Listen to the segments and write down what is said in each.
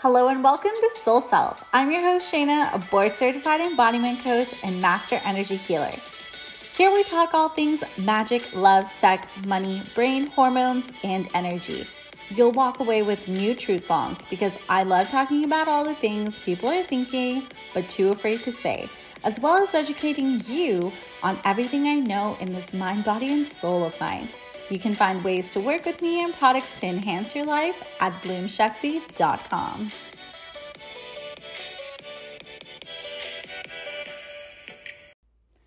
Hello and welcome to Soul Self. I'm your host, Shayna, a board certified embodiment coach and master energy healer. Here we talk all things magic, love, sex, money, brain, hormones, and energy. You'll walk away with new truth bombs because I love talking about all the things people are thinking but too afraid to say, as well as educating you on everything I know in this mind, body, and soul of mine. You can find ways to work with me and products to enhance your life at bloomshakti.com.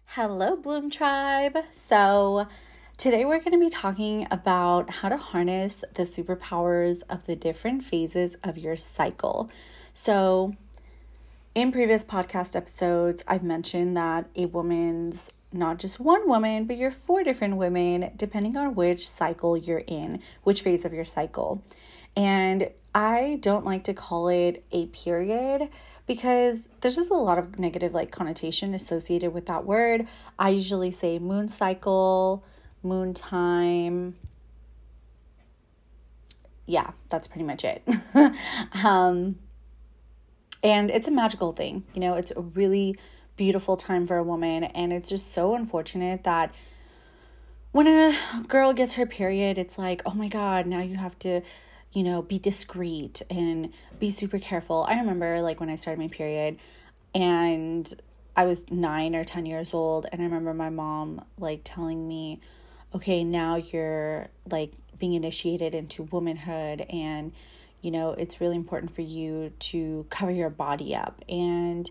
Hello, Bloom Tribe. So, today we're going to be talking about how to harness the superpowers of the different phases of your cycle. So, in previous podcast episodes, I've mentioned that a woman's not just one woman, but you're four different women, depending on which cycle you're in, which phase of your cycle. And I don't like to call it a period because there's just a lot of negative like connotation associated with that word. I usually say moon cycle, moon time. Yeah, that's pretty much it. um, and it's a magical thing, you know, it's a really beautiful time for a woman. And it's just so unfortunate that when a girl gets her period, it's like, oh my God, now you have to, you know, be discreet and be super careful. I remember like when I started my period and I was nine or 10 years old, and I remember my mom like telling me, okay, now you're like being initiated into womanhood and you know, it's really important for you to cover your body up. And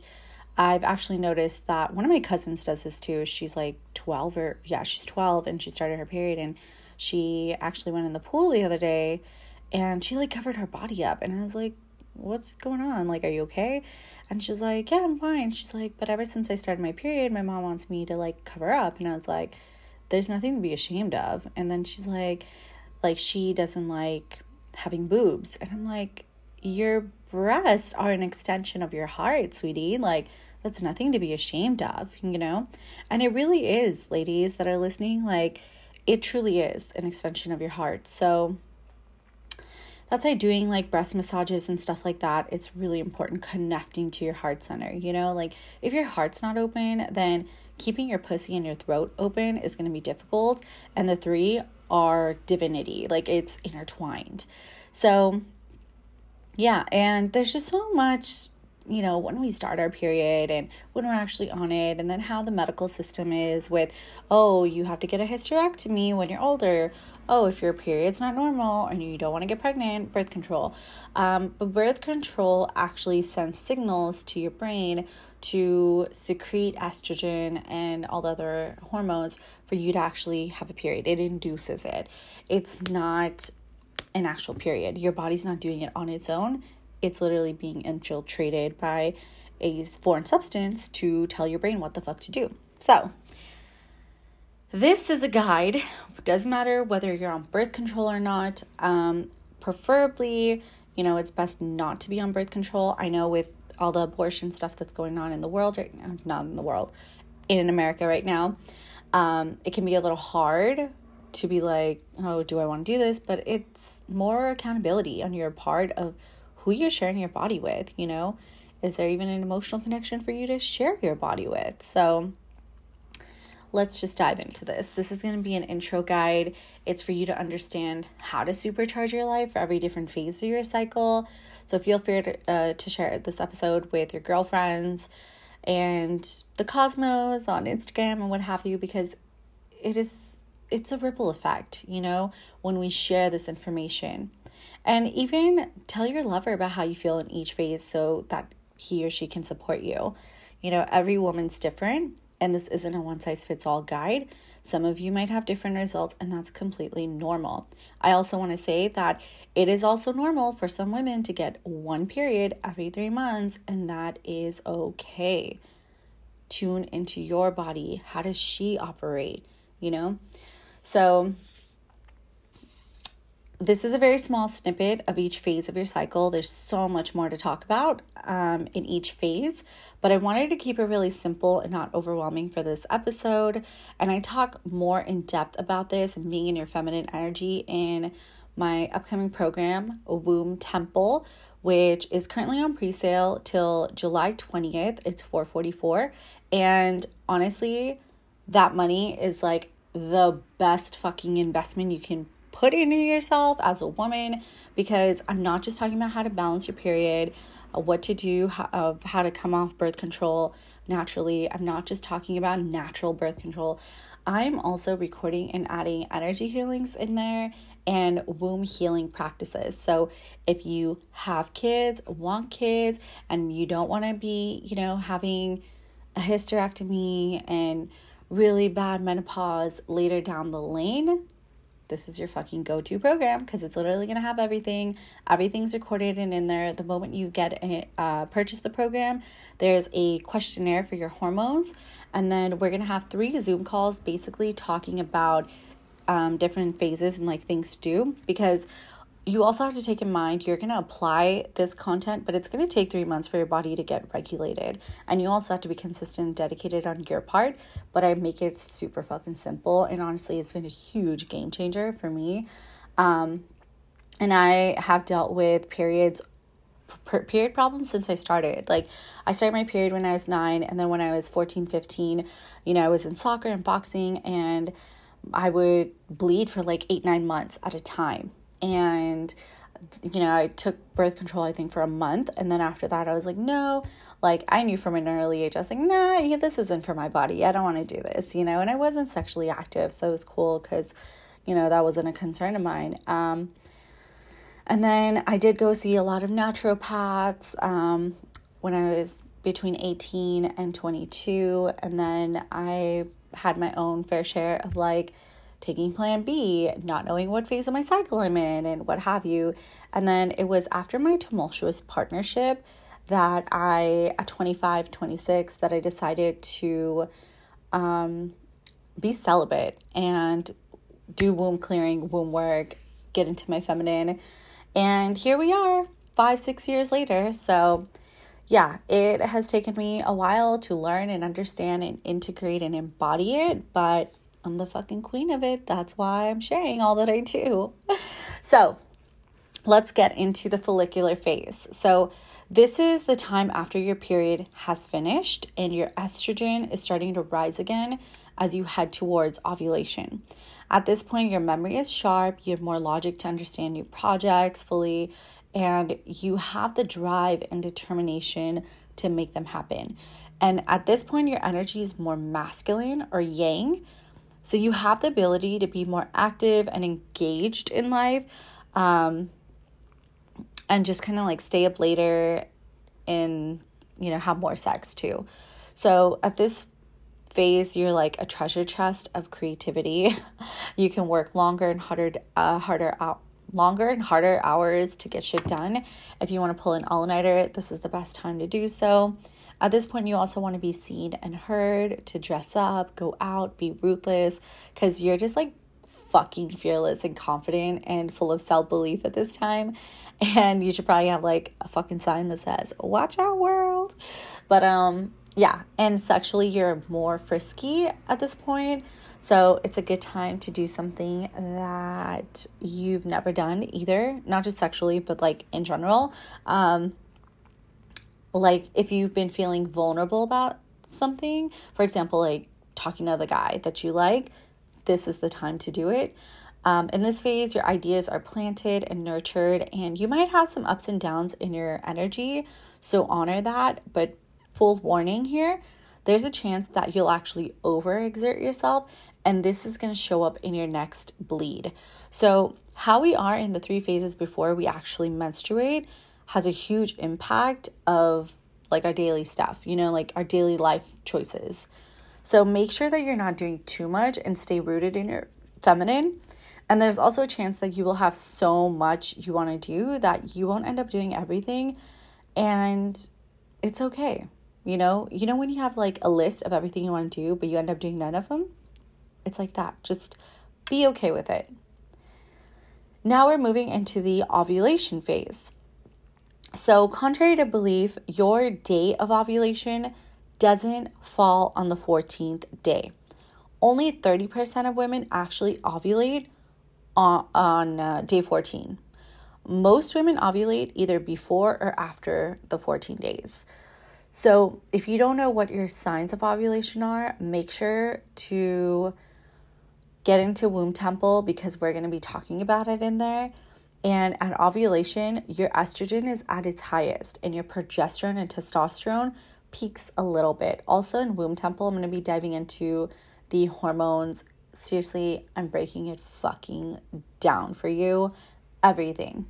I've actually noticed that one of my cousins does this too. She's like 12 or yeah, she's 12 and she started her period and she actually went in the pool the other day and she like covered her body up and I was like, "What's going on? Like, are you okay?" And she's like, "Yeah, I'm fine." She's like, "But ever since I started my period, my mom wants me to like cover up." And I was like, "There's nothing to be ashamed of." And then she's like, like she doesn't like having boobs. And I'm like, "Your breasts are an extension of your heart, sweetie. Like, that's nothing to be ashamed of, you know? And it really is, ladies that are listening, like, it truly is an extension of your heart. So, that's why doing like breast massages and stuff like that it's really important connecting to your heart center you know like if your heart's not open then keeping your pussy and your throat open is going to be difficult and the three are divinity like it's intertwined so yeah, and there's just so much, you know, when we start our period and when we're actually on it, and then how the medical system is with, oh, you have to get a hysterectomy when you're older. Oh, if your period's not normal and you don't want to get pregnant, birth control. Um, but birth control actually sends signals to your brain to secrete estrogen and all the other hormones for you to actually have a period. It induces it. It's not an actual period. Your body's not doing it on its own. It's literally being infiltrated by a foreign substance to tell your brain what the fuck to do. So, this is a guide. It doesn't matter whether you're on birth control or not. Um, preferably, you know, it's best not to be on birth control. I know with all the abortion stuff that's going on in the world right now, not in the world, in America right now, um, it can be a little hard to be like, oh, do I want to do this? But it's more accountability on your part of who you're sharing your body with, you know? Is there even an emotional connection for you to share your body with? So let's just dive into this. This is going to be an intro guide. It's for you to understand how to supercharge your life for every different phase of your cycle. So feel free to, uh, to share this episode with your girlfriends and the cosmos on Instagram and what have you because it is it's a ripple effect, you know, when we share this information. And even tell your lover about how you feel in each phase so that he or she can support you. You know, every woman's different, and this isn't a one size fits all guide. Some of you might have different results, and that's completely normal. I also want to say that it is also normal for some women to get one period every three months, and that is okay. Tune into your body. How does she operate? You know? So, this is a very small snippet of each phase of your cycle. There's so much more to talk about um, in each phase, but I wanted to keep it really simple and not overwhelming for this episode. And I talk more in depth about this and being in your feminine energy in my upcoming program, Womb Temple, which is currently on pre-sale till July 20th. It's 444 and honestly, that money is like the best fucking investment you can put into yourself as a woman because I'm not just talking about how to balance your period, uh, what to do, of how to come off birth control naturally. I'm not just talking about natural birth control. I'm also recording and adding energy healings in there and womb healing practices. So, if you have kids, want kids, and you don't want to be, you know, having a hysterectomy and really bad menopause later down the lane, this is your fucking go to program because it's literally going to have everything. Everything's recorded and in there. The moment you get a, uh, purchase the program, there's a questionnaire for your hormones. And then we're going to have three Zoom calls basically talking about um, different phases and like things to do because you also have to take in mind you're going to apply this content, but it's going to take three months for your body to get regulated. And you also have to be consistent and dedicated on your part. But I make it super fucking simple. And honestly, it's been a huge game changer for me. Um, and I have dealt with periods, period problems since I started. Like, I started my period when I was nine. And then when I was 14, 15, you know, I was in soccer and boxing. And I would bleed for like eight, nine months at a time and you know, I took birth control, I think, for a month. And then after that, I was like, no, like, I knew from an early age, I was like, nah, this isn't for my body. I don't want to do this, you know, and I wasn't sexually active. So it was cool because, you know, that wasn't a concern of mine. Um, and then I did go see a lot of naturopaths um, when I was between 18 and 22. And then I had my own fair share of like, taking plan B, not knowing what phase of my cycle I'm in, and what have you. And then it was after my tumultuous partnership that I, at 25, 26, that I decided to um, be celibate and do womb clearing, womb work, get into my feminine. And here we are, five, six years later. So, yeah, it has taken me a while to learn and understand and integrate and embody it, but I'm the fucking queen of it. That's why I'm sharing all that I do. So, let's get into the follicular phase. So, this is the time after your period has finished and your estrogen is starting to rise again as you head towards ovulation. At this point, your memory is sharp, you have more logic to understand new projects fully, and you have the drive and determination to make them happen. And at this point, your energy is more masculine or yang, so you have the ability to be more active and engaged in life um, and just kind of like stay up later and, you know, have more sex too. So at this phase, you're like a treasure chest of creativity. you can work longer and harder, uh, harder out. Longer and harder hours to get shit done. If you want to pull an all nighter, this is the best time to do so. At this point, you also want to be seen and heard, to dress up, go out, be ruthless, because you're just like fucking fearless and confident and full of self belief at this time. And you should probably have like a fucking sign that says, Watch out, world. But, um, yeah, and sexually, you're more frisky at this point. So it's a good time to do something that you've never done either, not just sexually, but like in general. Um, like if you've been feeling vulnerable about something, for example, like talking to the guy that you like, this is the time to do it. Um, in this phase, your ideas are planted and nurtured, and you might have some ups and downs in your energy. So honor that. But full warning here there's a chance that you'll actually overexert yourself, and this is going to show up in your next bleed. So, how we are in the three phases before we actually menstruate has a huge impact of like our daily stuff, you know, like our daily life choices. So make sure that you're not doing too much and stay rooted in your feminine. And there's also a chance that you will have so much you want to do that you won't end up doing everything and it's okay. You know, you know when you have like a list of everything you want to do but you end up doing none of them? It's like that. Just be okay with it. Now we're moving into the ovulation phase. So, contrary to belief, your day of ovulation doesn't fall on the 14th day. Only 30% of women actually ovulate on, on uh, day 14. Most women ovulate either before or after the 14 days. So, if you don't know what your signs of ovulation are, make sure to get into womb temple because we're going to be talking about it in there. And at ovulation, your estrogen is at its highest and your progesterone and testosterone peaks a little bit. Also, in womb temple, I'm going to be diving into the hormones. Seriously, I'm breaking it fucking down for you. Everything.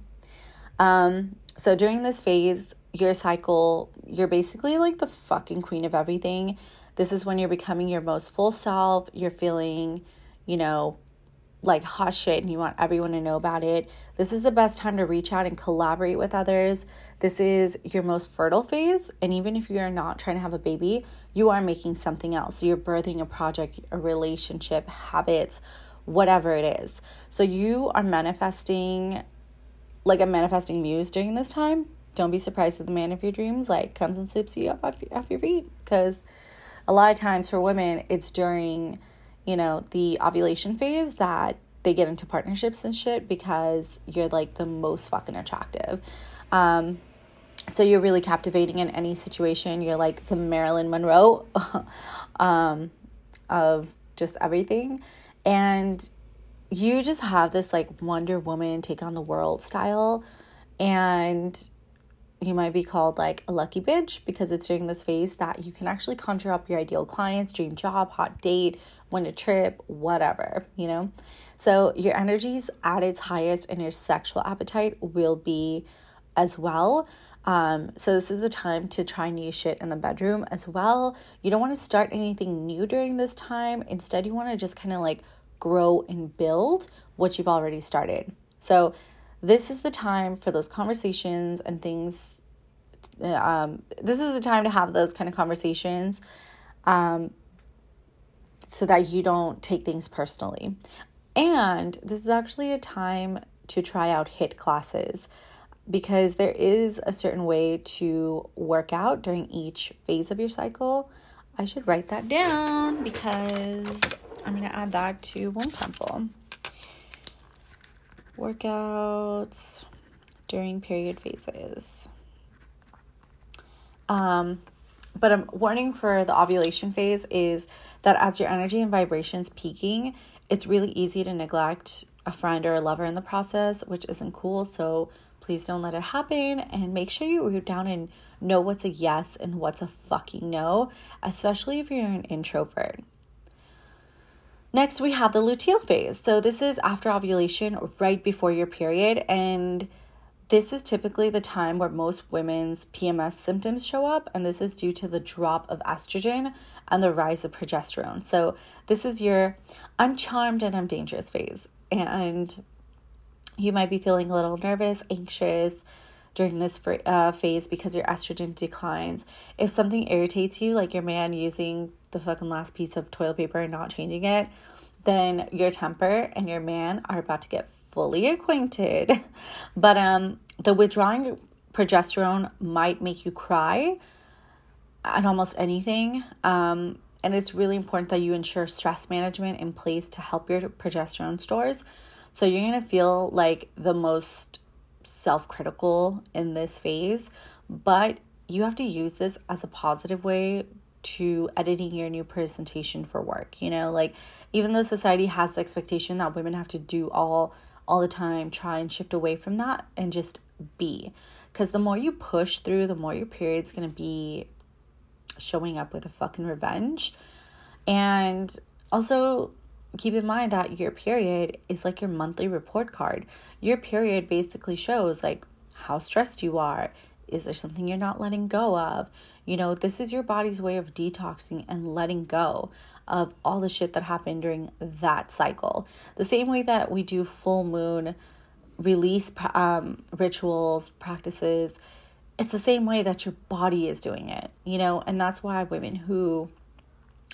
Um, so during this phase, your cycle, you're basically like the fucking queen of everything. This is when you're becoming your most full self. You're feeling, you know, like hot shit and you want everyone to know about it. This is the best time to reach out and collaborate with others. This is your most fertile phase. And even if you're not trying to have a baby, you are making something else. You're birthing a project, a relationship, habits, whatever it is. So you are manifesting like a manifesting muse during this time don't be surprised if the man of your dreams like comes and sweeps you up off, off your feet because a lot of times for women it's during you know the ovulation phase that they get into partnerships and shit because you're like the most fucking attractive. Um so you're really captivating in any situation. You're like the marilyn monroe um of just everything. And you just have this like wonder woman take on the world style. And you might be called like a lucky bitch because it's during this phase that you can actually conjure up your ideal clients, dream job, hot date, win a trip, whatever, you know? So your energy's at its highest and your sexual appetite will be as well. Um, so this is the time to try new shit in the bedroom as well. You don't want to start anything new during this time. Instead, you want to just kind of like grow and build what you've already started. So this is the time for those conversations and things. Um, this is the time to have those kind of conversations um, so that you don't take things personally. And this is actually a time to try out HIIT classes because there is a certain way to work out during each phase of your cycle. I should write that down because I'm going to add that to Womb Temple workouts during period phases. Um, but a warning for the ovulation phase is that as your energy and vibrations peaking, it's really easy to neglect a friend or a lover in the process, which isn't cool. So please don't let it happen and make sure you root down and know what's a yes and what's a fucking no, especially if you're an introvert. Next, we have the luteal phase. So, this is after ovulation, right before your period. And this is typically the time where most women's PMS symptoms show up. And this is due to the drop of estrogen and the rise of progesterone. So, this is your I'm charmed and I'm dangerous phase. And you might be feeling a little nervous, anxious during this uh, phase because your estrogen declines. If something irritates you, like your man using the fucking last piece of toilet paper and not changing it, then your temper and your man are about to get fully acquainted. But um the withdrawing progesterone might make you cry at almost anything. Um and it's really important that you ensure stress management in place to help your progesterone stores. So you're going to feel like the most self-critical in this phase, but you have to use this as a positive way to editing your new presentation for work. You know, like even though society has the expectation that women have to do all all the time, try and shift away from that and just be. Because the more you push through, the more your period's gonna be showing up with a fucking revenge. And also keep in mind that your period is like your monthly report card. Your period basically shows like how stressed you are. Is there something you're not letting go of? You know, this is your body's way of detoxing and letting go of all the shit that happened during that cycle. The same way that we do full moon release um, rituals, practices, it's the same way that your body is doing it, you know, and that's why women who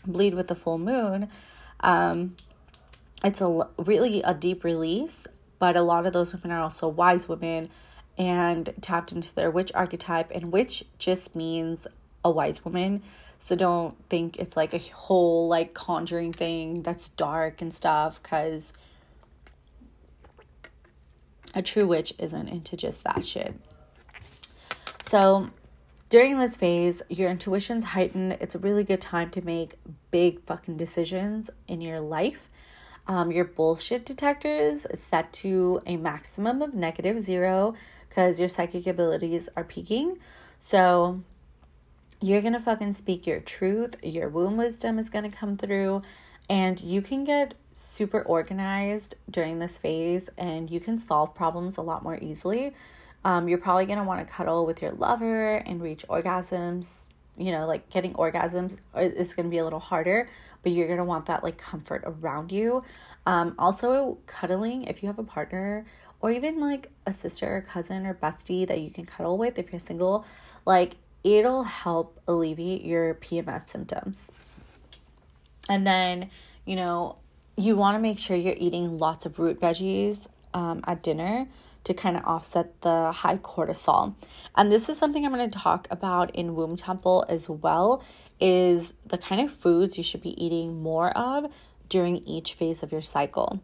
bleed with the full moon, um, it's a really a deep release, but a lot of those women are also wise women and tapped into their witch archetype, and witch just means a wise woman. So don't think it's like a whole like conjuring thing that's dark and stuff cuz A true witch isn't into just that shit. So, during this phase, your intuition's heightened. It's a really good time to make big fucking decisions in your life. Um, your bullshit detector is set to a maximum of negative zero because your psychic abilities are peaking. So, you're gonna fucking speak your truth. Your womb wisdom is gonna come through, and you can get super organized during this phase and you can solve problems a lot more easily um, you're probably going to want to cuddle with your lover and reach orgasms. You know, like getting orgasms is going to be a little harder, but you're going to want that like comfort around you. Um, also, cuddling, if you have a partner or even like a sister or cousin or bestie that you can cuddle with if you're single, like it'll help alleviate your PMS symptoms. And then, you know, you want to make sure you're eating lots of root veggies um, at dinner to kind of offset the high cortisol. And this is something I'm going to talk about in womb temple as well is the kind of foods you should be eating more of during each phase of your cycle.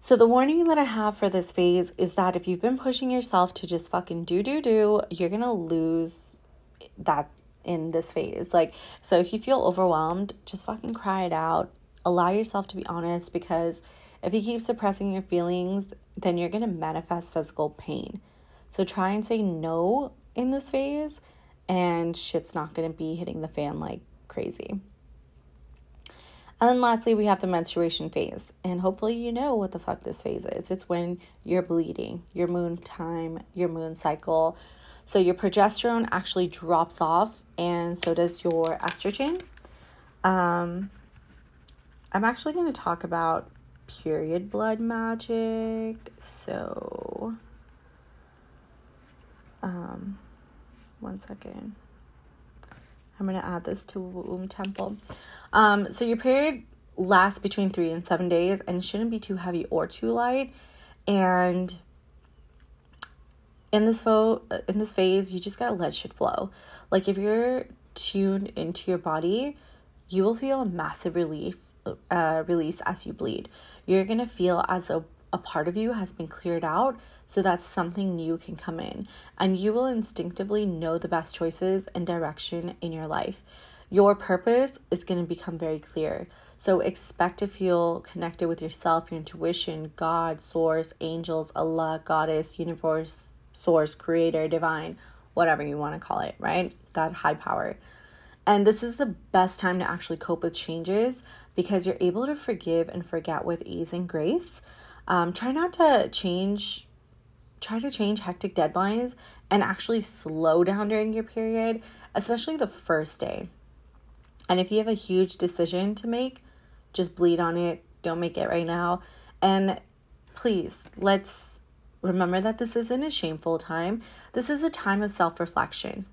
So the warning that I have for this phase is that if you've been pushing yourself to just fucking do do do, you're going to lose that in this phase. Like so if you feel overwhelmed, just fucking cry it out. Allow yourself to be honest because if you keep suppressing your feelings, then you're going to manifest physical pain. So try and say no in this phase, and shit's not going to be hitting the fan like crazy. And then lastly, we have the menstruation phase. And hopefully, you know what the fuck this phase is. It's when you're bleeding, your moon time, your moon cycle. So, your progesterone actually drops off, and so does your estrogen. Um, I'm actually going to talk about period blood magic. So, um, one second. I'm going to add this to womb temple. Um, so your period lasts between three and seven days and shouldn't be too heavy or too light. And in this fo- in this phase, you just gotta let shit flow. Like if you're tuned into your body, you will feel a massive relief uh, release as you bleed you're to feel as a, a part of you has been cleared out so that something new can come in. And you will instinctively know the best choices and direction in your life. Your purpose is to become very clear. So expect to feel connected with yourself, your intuition, God, source, angels, Allah, goddess, universe, source, creator, divine, whatever you want to call it, right? That high power. And this is the best time to actually cope with changes because you're able to forgive and forget with ease and grace. Um, try not to change, try to change hectic deadlines and actually slow down during your period, especially the first day. And if you have a huge decision to make, just bleed on it. Don't make it right now. And please, let's remember that this isn't a shameful time. This is a time of self reflection.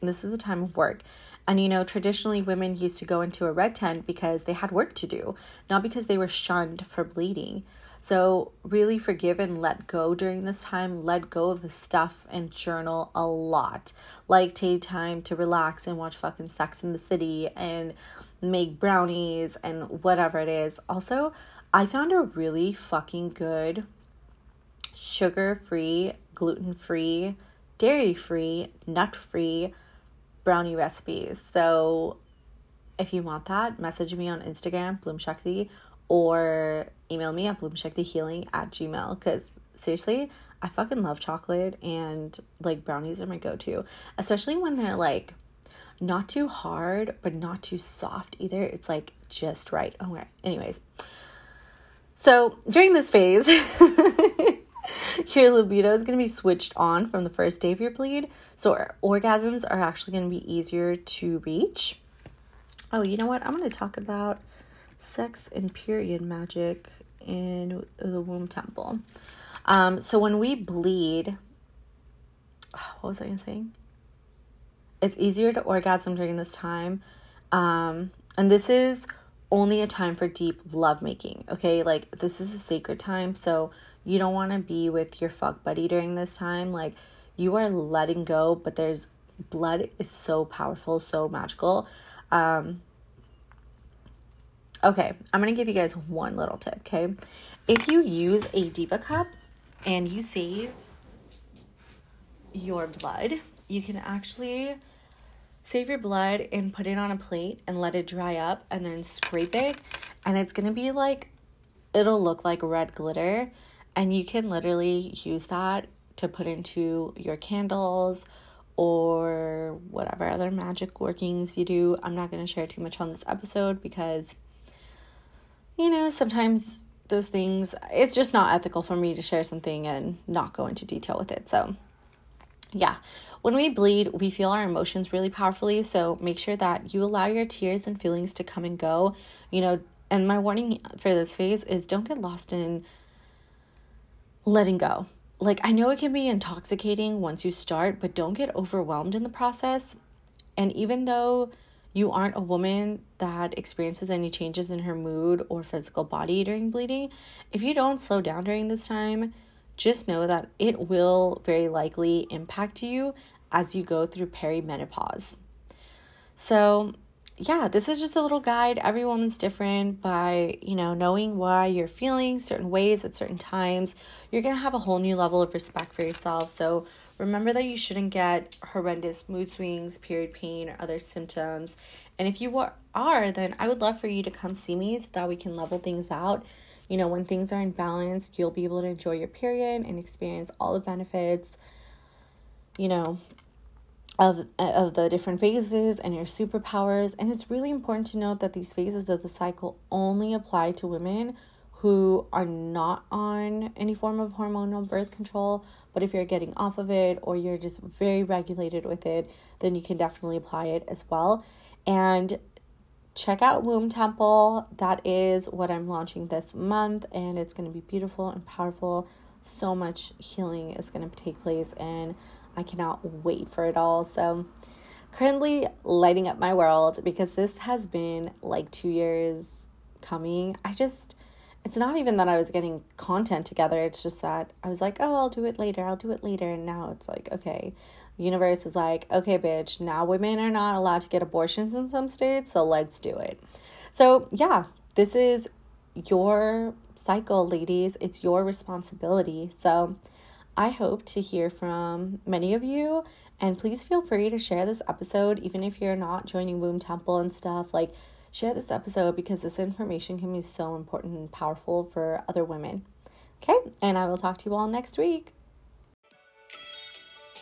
This is a time of work. And you know, traditionally women used to go into a red tent because they had work to do, not because they were shunned for bleeding. So, really forgive and let go during this time. Let go of the stuff and journal a lot. Like, take time to relax and watch fucking Sex in the City and make brownies and whatever it is. Also, I found a really fucking good sugar free, gluten free, dairy free, nut free brownie recipes. So if you want that, message me on Instagram, Bloom or email me at bloomshaktihealing at gmail. Because seriously, I fucking love chocolate and like brownies are my go to, especially when they're like not too hard, but not too soft either. It's like just right. Okay, anyways. So during this phase, your libido is going to be switched on from the first day of your bleed. So orgasms are actually going to be easier to reach. Oh, you know what? I'm going to talk about sex and period magic in the womb temple. Um, so when we bleed, what was I going to say? It's easier to orgasm during this time. Um, and this is only a time for deep love making. Okay, like this is a sacred time, so you don't want to be with your fuck buddy during this time. Like, you are letting go, but there's blood is so powerful, so magical. Um, okay, I'm gonna give you guys one little tip, okay? If you use a Diva cup, and you save your blood, you can actually save your blood and put it on a plate and let it dry up and then scrape it. And it's gonna be like, it'll look like red glitter. And you can literally use that to put into your candles or whatever other magic workings you do. I'm not going to share too much on this episode because, you know, sometimes those things, it's just not ethical for me to share something and not go into detail with it. So, yeah, when we bleed, we feel our emotions really powerfully. So, make sure that you allow your tears and feelings to come and go. You know, and my warning for this phase is don't get lost in letting go like I know it can be intoxicating once you start, but don't get overwhelmed in the process. And even though you aren't a woman that experiences any changes in her mood or physical body during bleeding, if you don't slow down during this time, just know that it will very likely impact you as you go through perimenopause. So, yeah, this is just a little guide. Every woman's different by, you know, knowing why you're feeling certain ways at certain times. You're going to have a whole new level of respect for yourself. So remember that you shouldn't get horrendous mood swings, period pain, or other symptoms. And if you are, then I would love for you to come see me so that we can level things out. You know, when things are in balance, you'll be able to enjoy your period and experience all the benefits. You know, of of the different phases and your superpowers and it's really important to note that these phases of the cycle only apply to women who are not on any form of hormonal birth control but if you're getting off of it or you're just very regulated with it then you can definitely apply it as well. And check out womb temple. That is what i'm launching this month and it's going to be beautiful and powerful. So much healing is going to take place and I cannot wait for it all. So, currently lighting up my world because this has been like two years coming. I just, it's not even that I was getting content together. It's just that I was like, oh, I'll do it later. I'll do it later. And now it's like, okay, universe is like, okay, bitch, now women are not allowed to get abortions in some states. So let's do it. So, yeah, this is your cycle, ladies. It's your responsibility. So, I hope to hear from many of you. And please feel free to share this episode, even if you're not joining Womb Temple and stuff. Like, share this episode because this information can be so important and powerful for other women. Okay, and I will talk to you all next week.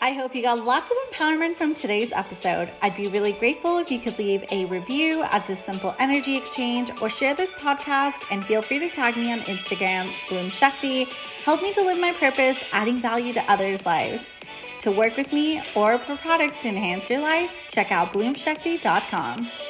I hope you got lots of empowerment from today's episode. I'd be really grateful if you could leave a review as a simple energy exchange or share this podcast and feel free to tag me on Instagram, Bloom Shakti. Help me to live my purpose, adding value to others' lives. To work with me or for products to enhance your life, check out bloomshakti.com.